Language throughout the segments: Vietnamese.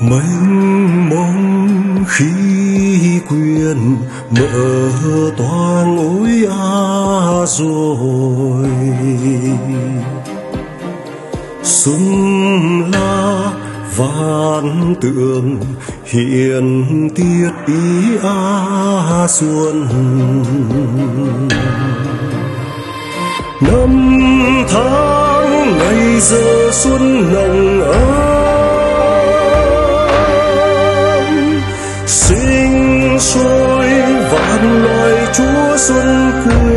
mênh mông khí quyền mở toàn ối a rồi. Xuân la vạn tượng, hiện tiết ý a xuân. Năm tháng ngày giờ xuân nồng ấm sinh sôi vạn loài chúa xuân cười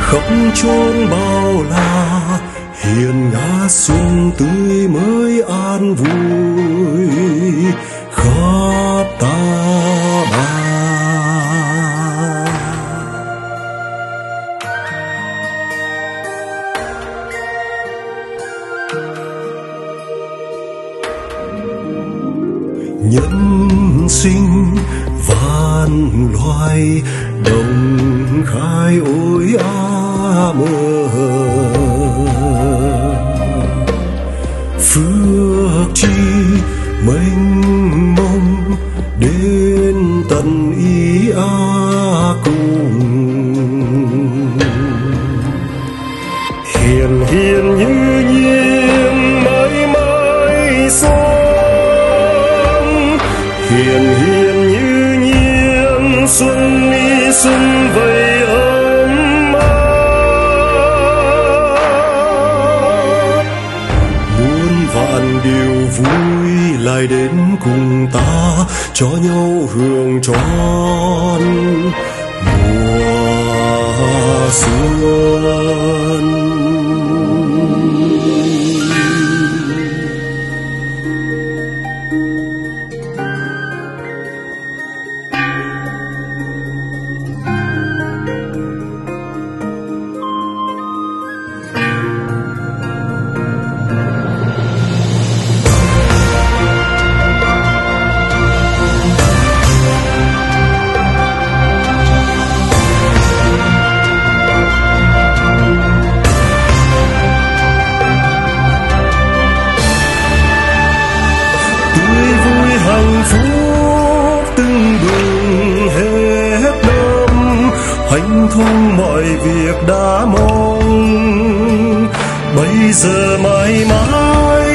khắp chốn bao la, hiền ngã xuân tươi mới an vui. Khắp ta nhân sinh vạn loài đồng khai ôi a mơ phước chi mênh hiền hiền như nhiên, xuân mi xuân vầy ấm áp muôn vạn điều vui lại đến cùng ta, cho nhau hưởng tròn mùa xuân. Mọi việc đã mong. Bây giờ mãi mãi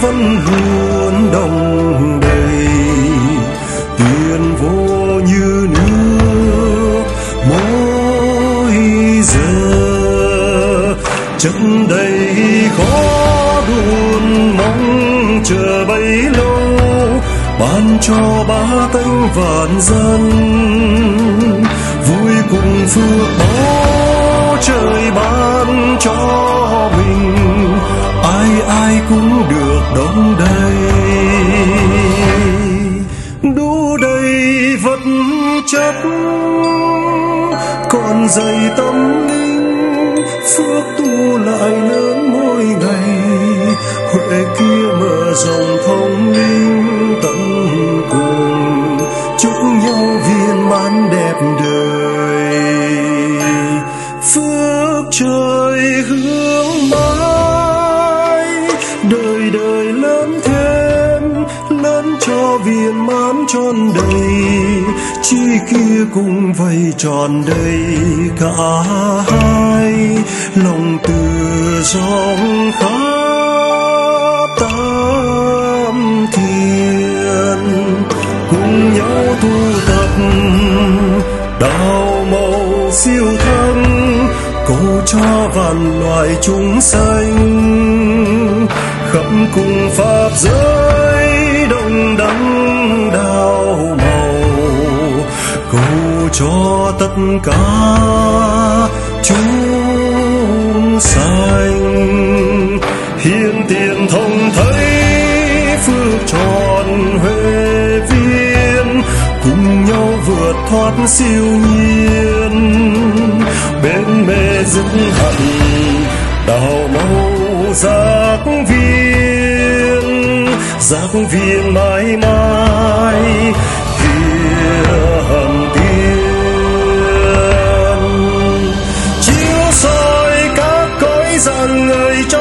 vẫn luôn đồng đầy. Tiền vô như nước mỗi giờ. Chân đầy khó đuôn mong chờ bấy lâu. Ban cho ba tánh vạn dân vui cùng phước bố trời ban cho mình. Ai ai cũng được đón đầy. Đủ đầy vật chất, còn dày tâm linh trọn tròn đầy chi kia cùng vây tròn đầy cả hai lòng từ dòng khắp tam thiên cùng nhau tu tập, đào màu siêu thân cầu cho vạn loài chúng sanh, khắp cùng pháp giới. Cho tất cả chúng sanh. Hiện tiền thông thấy phước tròn huệ viên, cùng nhau vượt thoát siêu nhiên. Bên mê dưng hận, đào màu giác viên. Giác viên mãi mãi hiền. rằng người cho